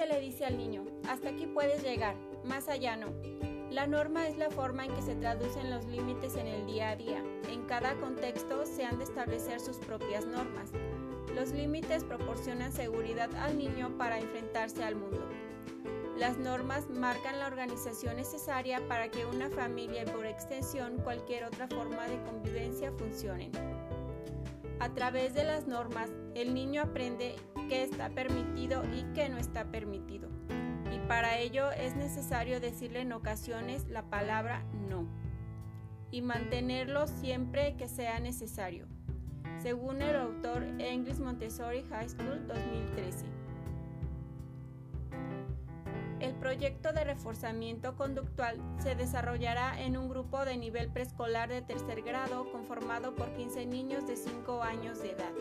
al niño, hasta aquí puedes llegar, más allá no. La norma es la forma en que se traducen los límites en el día a día. En cada contexto se han de establecer sus propias normas. Los límites proporcionan seguridad al niño para enfrentarse al mundo. Las normas marcan la organización necesaria para que una familia y por extensión cualquier otra forma de convivencia funcionen. A través de las normas, el niño aprende qué está permitido y qué no está permitido. Y para ello es necesario decirle en ocasiones la palabra no. Y mantenerlo siempre que sea necesario. Según el autor English Montessori High School 2013. El proyecto de reforzamiento conductual se desarrollará en un grupo de nivel preescolar de tercer grado conformado por 15 niños de 5 años de edad.